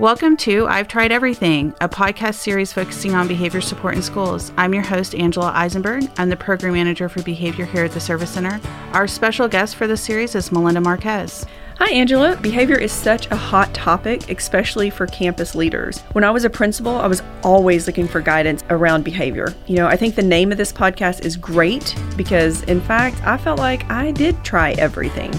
Welcome to I've Tried Everything, a podcast series focusing on behavior support in schools. I'm your host, Angela Eisenberg. I'm the program manager for behavior here at the Service Center. Our special guest for this series is Melinda Marquez. Hi, Angela. Behavior is such a hot topic, especially for campus leaders. When I was a principal, I was always looking for guidance around behavior. You know, I think the name of this podcast is great because, in fact, I felt like I did try everything.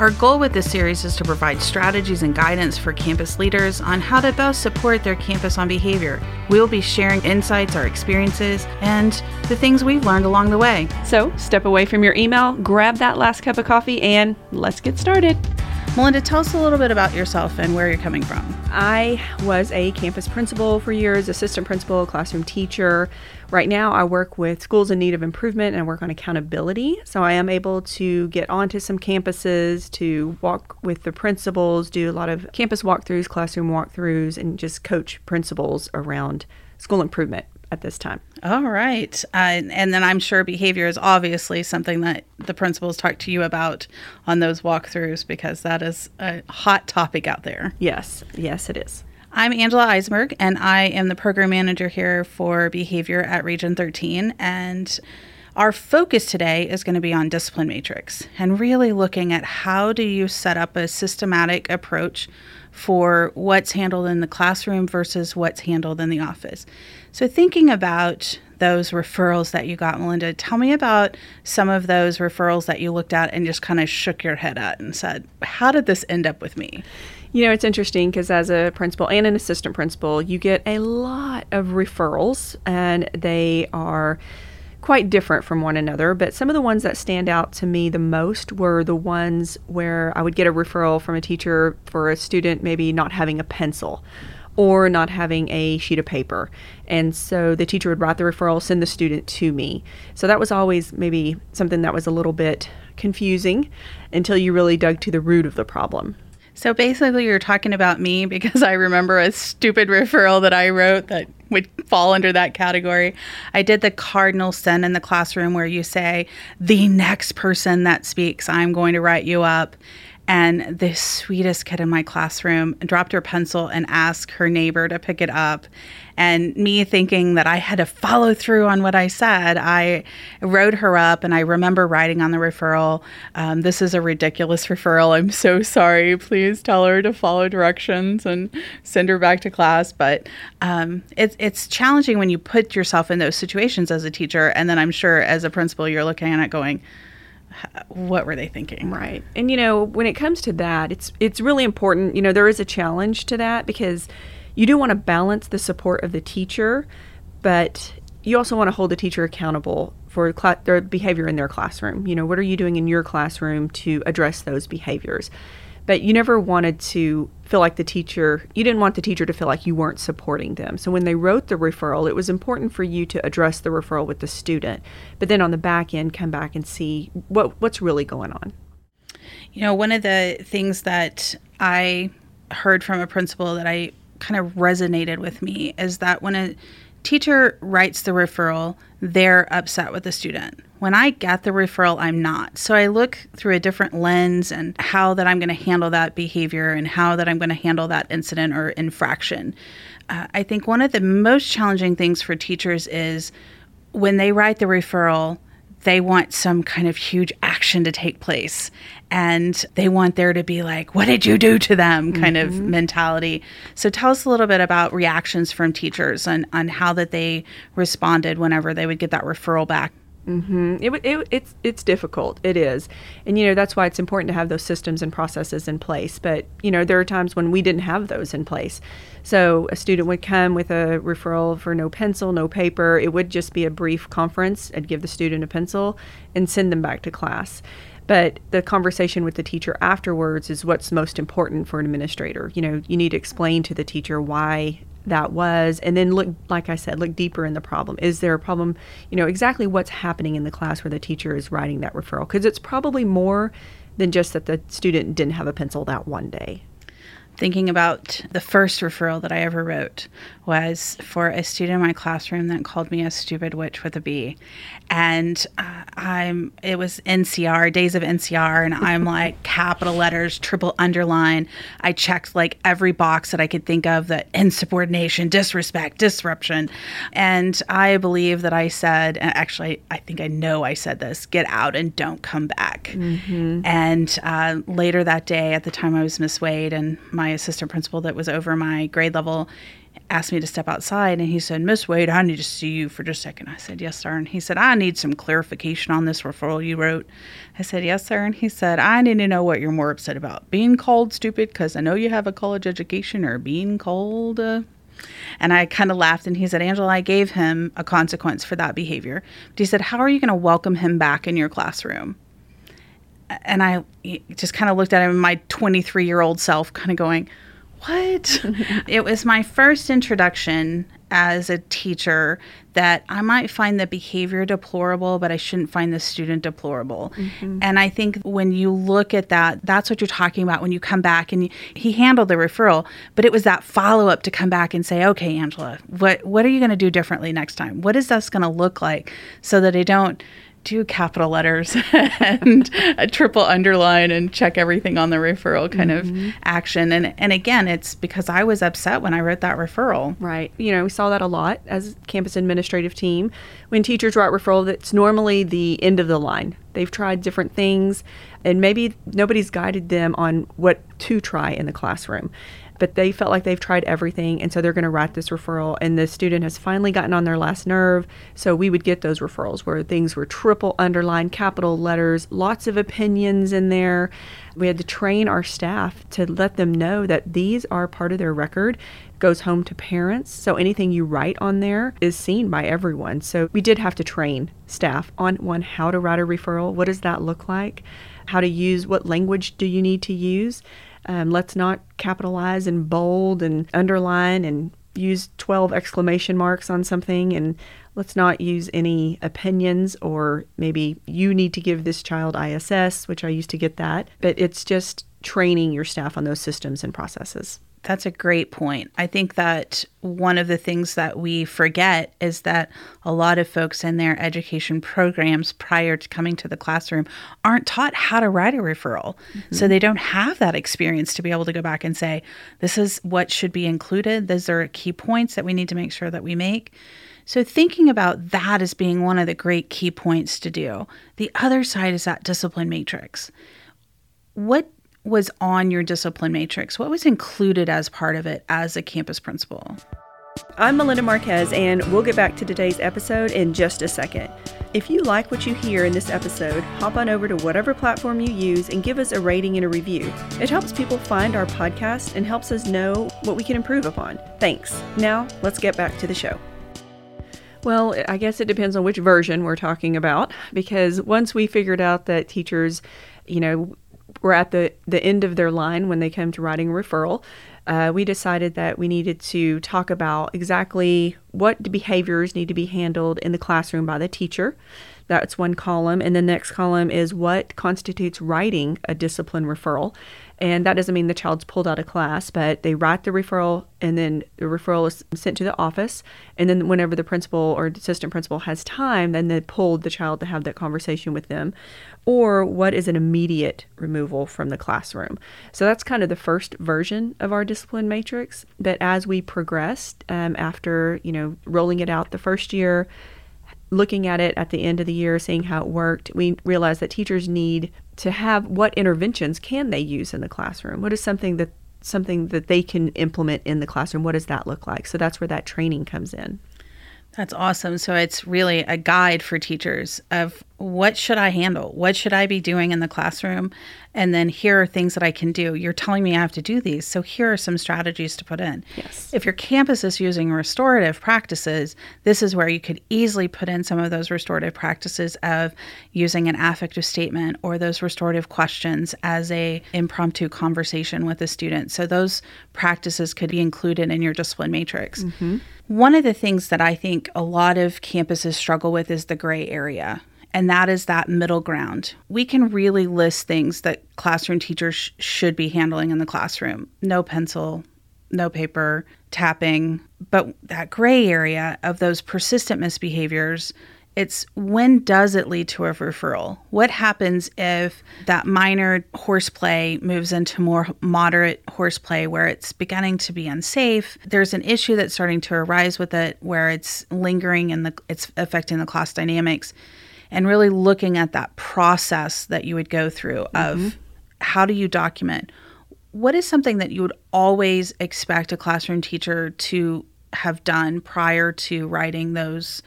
Our goal with this series is to provide strategies and guidance for campus leaders on how to best support their campus on behavior. We'll be sharing insights, our experiences, and the things we've learned along the way. So, step away from your email, grab that last cup of coffee, and let's get started. Melinda, tell us a little bit about yourself and where you're coming from. I was a campus principal for years, assistant principal, classroom teacher. Right now, I work with schools in need of improvement and I work on accountability. So I am able to get onto some campuses to walk with the principals, do a lot of campus walkthroughs, classroom walkthroughs, and just coach principals around school improvement at this time. All right. Uh, and then I'm sure behavior is obviously something that the principals talk to you about on those walkthroughs because that is a hot topic out there. Yes, yes, it is. I'm Angela Eisenberg, and I am the program manager here for behavior at Region 13. And our focus today is going to be on discipline matrix and really looking at how do you set up a systematic approach for what's handled in the classroom versus what's handled in the office. So, thinking about those referrals that you got, Melinda, tell me about some of those referrals that you looked at and just kind of shook your head at and said, How did this end up with me? You know, it's interesting because as a principal and an assistant principal, you get a lot of referrals and they are quite different from one another, but some of the ones that stand out to me the most were the ones where I would get a referral from a teacher for a student maybe not having a pencil or not having a sheet of paper. And so the teacher would write the referral, send the student to me. So that was always maybe something that was a little bit confusing until you really dug to the root of the problem. So basically, you're talking about me because I remember a stupid referral that I wrote that would fall under that category. I did the cardinal sin in the classroom where you say, the next person that speaks, I'm going to write you up. And the sweetest kid in my classroom dropped her pencil and asked her neighbor to pick it up. And me thinking that I had to follow through on what I said, I wrote her up and I remember writing on the referral, um, This is a ridiculous referral. I'm so sorry. Please tell her to follow directions and send her back to class. But um, it's, it's challenging when you put yourself in those situations as a teacher. And then I'm sure as a principal, you're looking at it going, what were they thinking? Right. And you know when it comes to that it's it's really important you know there is a challenge to that because you do want to balance the support of the teacher but you also want to hold the teacher accountable for cl- their behavior in their classroom. You know what are you doing in your classroom to address those behaviors but you never wanted to feel like the teacher, you didn't want the teacher to feel like you weren't supporting them. So when they wrote the referral, it was important for you to address the referral with the student, but then on the back end, come back and see what, what's really going on. You know, one of the things that I heard from a principal that I kind of resonated with me is that when a teacher writes the referral, they're upset with the student. When I get the referral, I'm not. So I look through a different lens and how that I'm going to handle that behavior and how that I'm going to handle that incident or infraction. Uh, I think one of the most challenging things for teachers is when they write the referral, they want some kind of huge action to take place and they want there to be like what did you do to them kind mm-hmm. of mentality so tell us a little bit about reactions from teachers and on how that they responded whenever they would get that referral back Mm-hmm. It, it, it's it's difficult. It is, and you know that's why it's important to have those systems and processes in place. But you know there are times when we didn't have those in place. So a student would come with a referral for no pencil, no paper. It would just be a brief conference. I'd give the student a pencil and send them back to class. But the conversation with the teacher afterwards is what's most important for an administrator. You know, you need to explain to the teacher why that was and then look like i said look deeper in the problem. Is there a problem you know exactly what's happening in the class where the teacher is writing that referral? Because it's probably more than just that the student didn't have a pencil that one day thinking about the first referral that I ever wrote was for a student in my classroom that called me a stupid witch with a B, and uh, I'm it was NCR days of NCR, and I'm like capital letters, triple underline. I checked like every box that I could think of that insubordination, disrespect, disruption, and I believe that I said, and actually I think I know I said this: get out and don't come back. Mm-hmm. And uh, later that day, at the time I was Miss Wade, and my assistant principal that was over my grade level asked me to step outside and he said, Miss Wade, I need to see you for just a second. I said, Yes, sir. And he said, I need some clarification on this referral you wrote. I said, Yes, sir. And he said, I need to know what you're more upset about being called stupid because I know you have a college education or being called. Uh... And I kind of laughed and he said, Angela, I gave him a consequence for that behavior. But he said, How are you going to welcome him back in your classroom? And I just kind of looked at him, my 23 year old self, kind of going, what? it was my first introduction as a teacher that I might find the behavior deplorable, but I shouldn't find the student deplorable. Mm-hmm. And I think when you look at that, that's what you're talking about when you come back and you, he handled the referral, but it was that follow up to come back and say, okay, Angela, what, what are you going to do differently next time? What is this going to look like so that I don't do capital letters and a triple underline and check everything on the referral kind mm-hmm. of action. And and again, it's because I was upset when I wrote that referral. Right. You know, we saw that a lot as campus administrative team. When teachers write referral, that's normally the end of the line. They've tried different things and maybe nobody's guided them on what to try in the classroom but they felt like they've tried everything and so they're going to write this referral and the student has finally gotten on their last nerve. So we would get those referrals where things were triple underlined capital letters lots of opinions in there. We had to train our staff to let them know that these are part of their record goes home to parents. So anything you write on there is seen by everyone. So we did have to train staff on one how to write a referral what does that look like? How to use what language do you need to use um, let's not capitalize and bold and underline and use 12 exclamation marks on something and let's not use any opinions or maybe you need to give this child ISS, which I used to get that, but it's just training your staff on those systems and processes. That's a great point. I think that one of the things that we forget is that a lot of folks in their education programs prior to coming to the classroom aren't taught how to write a referral. Mm-hmm. So they don't have that experience to be able to go back and say, this is what should be included. Those are key points that we need to make sure that we make. So, thinking about that as being one of the great key points to do. The other side is that discipline matrix. What was on your discipline matrix? What was included as part of it as a campus principal? I'm Melinda Marquez, and we'll get back to today's episode in just a second. If you like what you hear in this episode, hop on over to whatever platform you use and give us a rating and a review. It helps people find our podcast and helps us know what we can improve upon. Thanks. Now, let's get back to the show. Well, I guess it depends on which version we're talking about because once we figured out that teachers, you know, were at the, the end of their line when they came to writing a referral, uh, we decided that we needed to talk about exactly what behaviors need to be handled in the classroom by the teacher. That's one column. And the next column is what constitutes writing a discipline referral. And that doesn't mean the child's pulled out of class, but they write the referral and then the referral is sent to the office. And then whenever the principal or assistant principal has time, then they pull the child to have that conversation with them. Or what is an immediate removal from the classroom. So that's kind of the first version of our discipline matrix. But as we progressed um, after, you know, rolling it out the first year, looking at it at the end of the year, seeing how it worked, we realized that teachers need to have what interventions can they use in the classroom? What is something that something that they can implement in the classroom? What does that look like? So that's where that training comes in. That's awesome. So it's really a guide for teachers of what should I handle? What should I be doing in the classroom? And then here are things that I can do. You're telling me I have to do these. So here are some strategies to put in. Yes. If your campus is using restorative practices, this is where you could easily put in some of those restorative practices of using an affective statement or those restorative questions as a impromptu conversation with a student. So those practices could be included in your discipline matrix. Mm-hmm. One of the things that I think a lot of campuses struggle with is the gray area and that is that middle ground. We can really list things that classroom teachers sh- should be handling in the classroom no pencil, no paper, tapping. But that gray area of those persistent misbehaviors, it's when does it lead to a referral? What happens if that minor horseplay moves into more moderate horseplay where it's beginning to be unsafe? There's an issue that's starting to arise with it where it's lingering and the, it's affecting the class dynamics and really looking at that process that you would go through of mm-hmm. how do you document what is something that you would always expect a classroom teacher to have done prior to writing those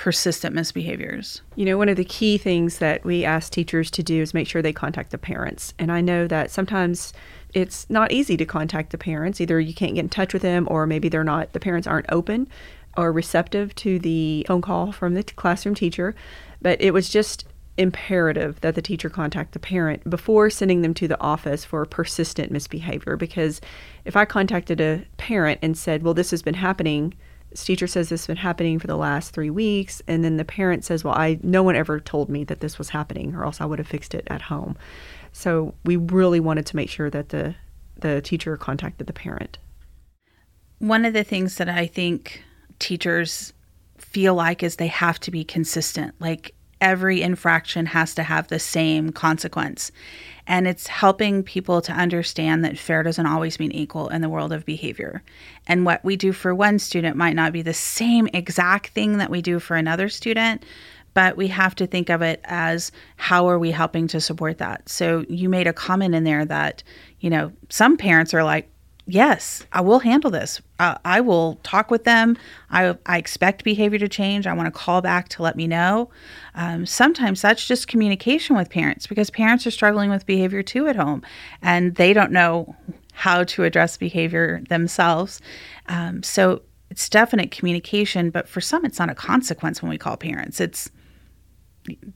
persistent misbehaviors? You know, one of the key things that we ask teachers to do is make sure they contact the parents. And I know that sometimes it's not easy to contact the parents. Either you can't get in touch with them or maybe they're not the parents aren't open or receptive to the phone call from the classroom teacher. But it was just imperative that the teacher contact the parent before sending them to the office for persistent misbehavior because if I contacted a parent and said, "Well, this has been happening," teacher says this has been happening for the last 3 weeks and then the parent says, "Well, I no one ever told me that this was happening or else I would have fixed it at home." So, we really wanted to make sure that the the teacher contacted the parent. One of the things that I think teachers feel like is they have to be consistent. Like every infraction has to have the same consequence. And it's helping people to understand that fair doesn't always mean equal in the world of behavior. And what we do for one student might not be the same exact thing that we do for another student, but we have to think of it as how are we helping to support that? So you made a comment in there that, you know, some parents are like, yes, I will handle this. I, I will talk with them. I, I, expect behavior to change. I want to call back to let me know. Um, sometimes that's just communication with parents because parents are struggling with behavior too at home and they don't know how to address behavior themselves. Um, so it's definite communication, but for some, it's not a consequence when we call parents. It's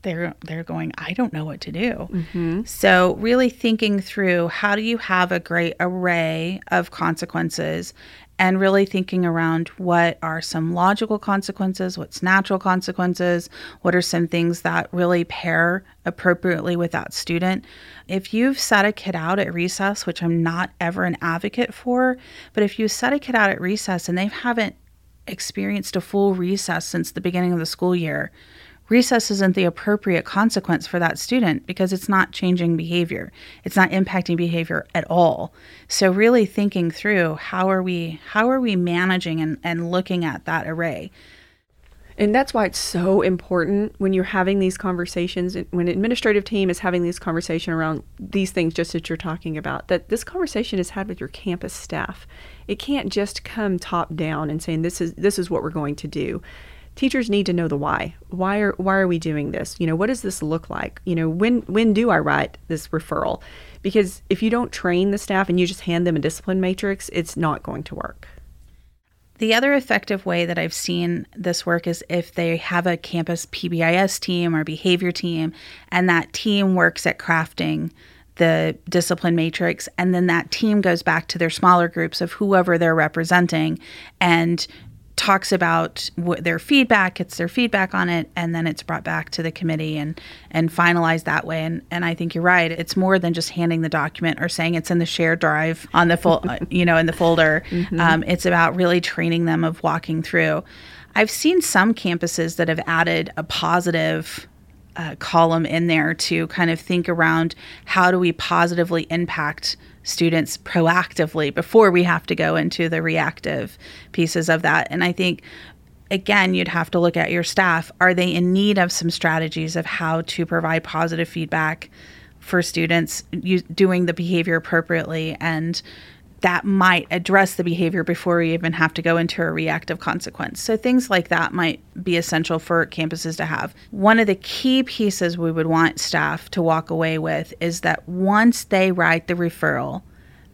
they're they're going i don't know what to do mm-hmm. so really thinking through how do you have a great array of consequences and really thinking around what are some logical consequences what's natural consequences what are some things that really pair appropriately with that student. If you've set a kid out at recess which i'm not ever an advocate for but if you set a kid out at recess and they haven't experienced a full recess since the beginning of the school year recess isn't the appropriate consequence for that student because it's not changing behavior. It's not impacting behavior at all. So really thinking through how are we how are we managing and, and looking at that array. And that's why it's so important when you're having these conversations, when administrative team is having these conversation around these things just that you're talking about, that this conversation is had with your campus staff. It can't just come top down and saying this is this is what we're going to do teachers need to know the why. Why are why are we doing this? You know, what does this look like? You know, when when do I write this referral? Because if you don't train the staff and you just hand them a discipline matrix, it's not going to work. The other effective way that I've seen this work is if they have a campus PBIS team or behavior team, and that team works at crafting the discipline matrix, and then that team goes back to their smaller groups of whoever they're representing and talks about what their feedback, gets their feedback on it, and then it's brought back to the committee and and finalized that way. And and I think you're right. It's more than just handing the document or saying it's in the shared drive on the full, you know, in the folder. Mm-hmm. Um, it's about really training them of walking through. I've seen some campuses that have added a positive uh, column in there to kind of think around how do we positively impact students proactively before we have to go into the reactive pieces of that. And I think again, you'd have to look at your staff. Are they in need of some strategies of how to provide positive feedback for students, doing the behavior appropriately and that might address the behavior before we even have to go into a reactive consequence. So things like that might be essential for campuses to have. One of the key pieces we would want staff to walk away with is that once they write the referral,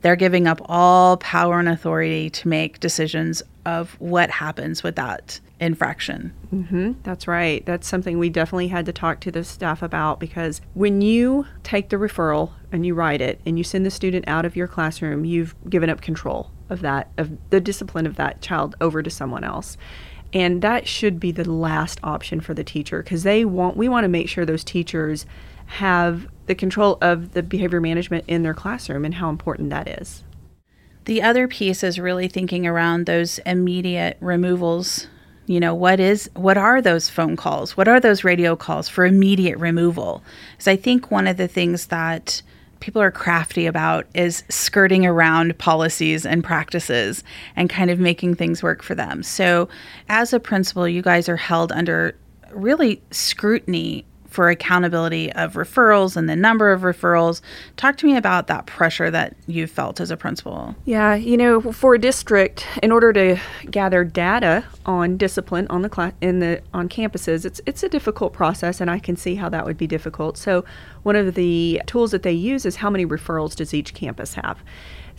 they're giving up all power and authority to make decisions of what happens with that infraction. Mm-hmm, that's right. That's something we definitely had to talk to the staff about because when you take the referral and you write it and you send the student out of your classroom, you've given up control of that, of the discipline of that child over to someone else. And that should be the last option for the teacher because they want we want to make sure those teachers have the control of the behavior management in their classroom and how important that is. The other piece is really thinking around those immediate removals. You know, what is what are those phone calls? What are those radio calls for immediate removal? Because I think one of the things that people are crafty about is skirting around policies and practices and kind of making things work for them. So, as a principal, you guys are held under really scrutiny for accountability of referrals and the number of referrals. Talk to me about that pressure that you felt as a principal. Yeah, you know, for a district, in order to gather data on discipline on the class in the on campuses, it's it's a difficult process, and I can see how that would be difficult. So, one of the tools that they use is how many referrals does each campus have.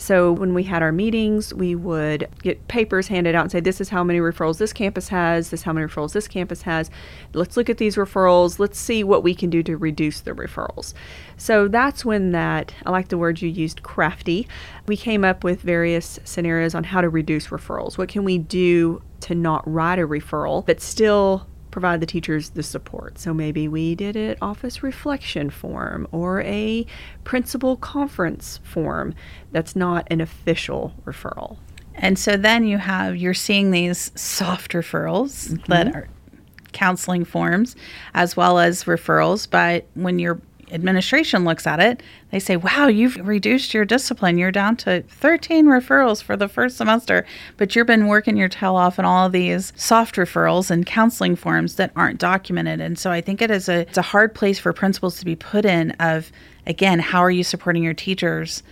So when we had our meetings, we would get papers handed out and say, this is how many referrals this campus has, this is how many referrals this campus has. Let's look at these referrals. Let's see what we can do to reduce the referrals. So that's when that, I like the word you used, crafty. We came up with various scenarios on how to reduce referrals. What can we do to not write a referral, but still provide the teachers the support. So maybe we did an office reflection form or a principal conference form that's not an official referral. And so then you have, you're seeing these soft referrals mm-hmm. that are counseling forms as well as referrals. But when you're administration looks at it, they say, wow, you've reduced your discipline. You're down to 13 referrals for the first semester, but you've been working your tail off in all of these soft referrals and counseling forms that aren't documented. And so I think it is a, it's a hard place for principals to be put in of, again, how are you supporting your teachers?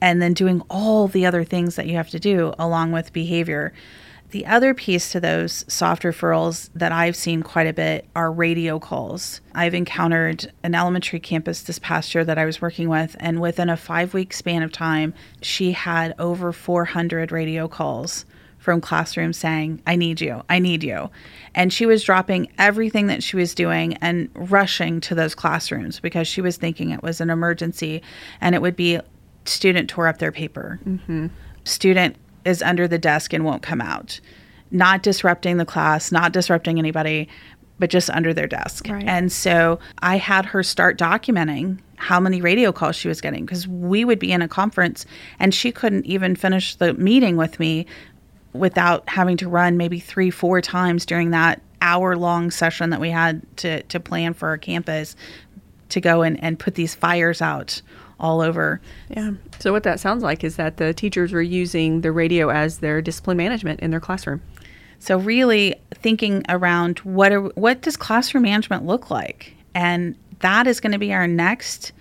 And then doing all the other things that you have to do along with behavior. The other piece to those soft referrals that I've seen quite a bit are radio calls. I've encountered an elementary campus this past year that I was working with, and within a five week span of time, she had over 400 radio calls from classrooms saying, I need you, I need you. And she was dropping everything that she was doing and rushing to those classrooms because she was thinking it was an emergency and it would be student tore up their paper. Mm-hmm. Student is under the desk and won't come out. Not disrupting the class, not disrupting anybody, but just under their desk. Right. And so I had her start documenting how many radio calls she was getting because we would be in a conference and she couldn't even finish the meeting with me without having to run maybe three, four times during that hour long session that we had to, to plan for our campus to go and, and put these fires out all over. Yeah. So what that sounds like is that the teachers were using the radio as their discipline management in their classroom. So really thinking around what are, what does classroom management look like? And that is going to be our next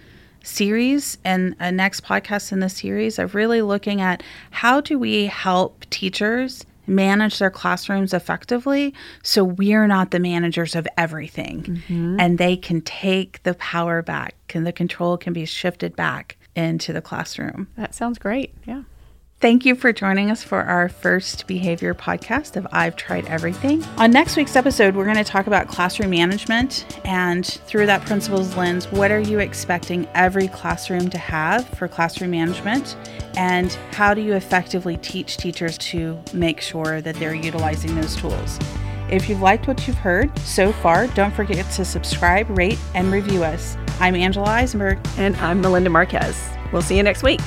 series and a next podcast in the series of really looking at how do we help teachers manage their classrooms effectively so we're not the managers of everything mm-hmm. and they can take the power back and the control can be shifted back into the classroom. That sounds great. Yeah. Thank you for joining us for our first behavior podcast of I've Tried Everything. On next week's episode, we're going to talk about classroom management and through that principal's lens, what are you expecting every classroom to have for classroom management? And how do you effectively teach teachers to make sure that they're utilizing those tools? If you've liked what you've heard so far, don't forget to subscribe, rate, and review us. I'm Angela Eisenberg. And I'm Melinda Marquez. We'll see you next week.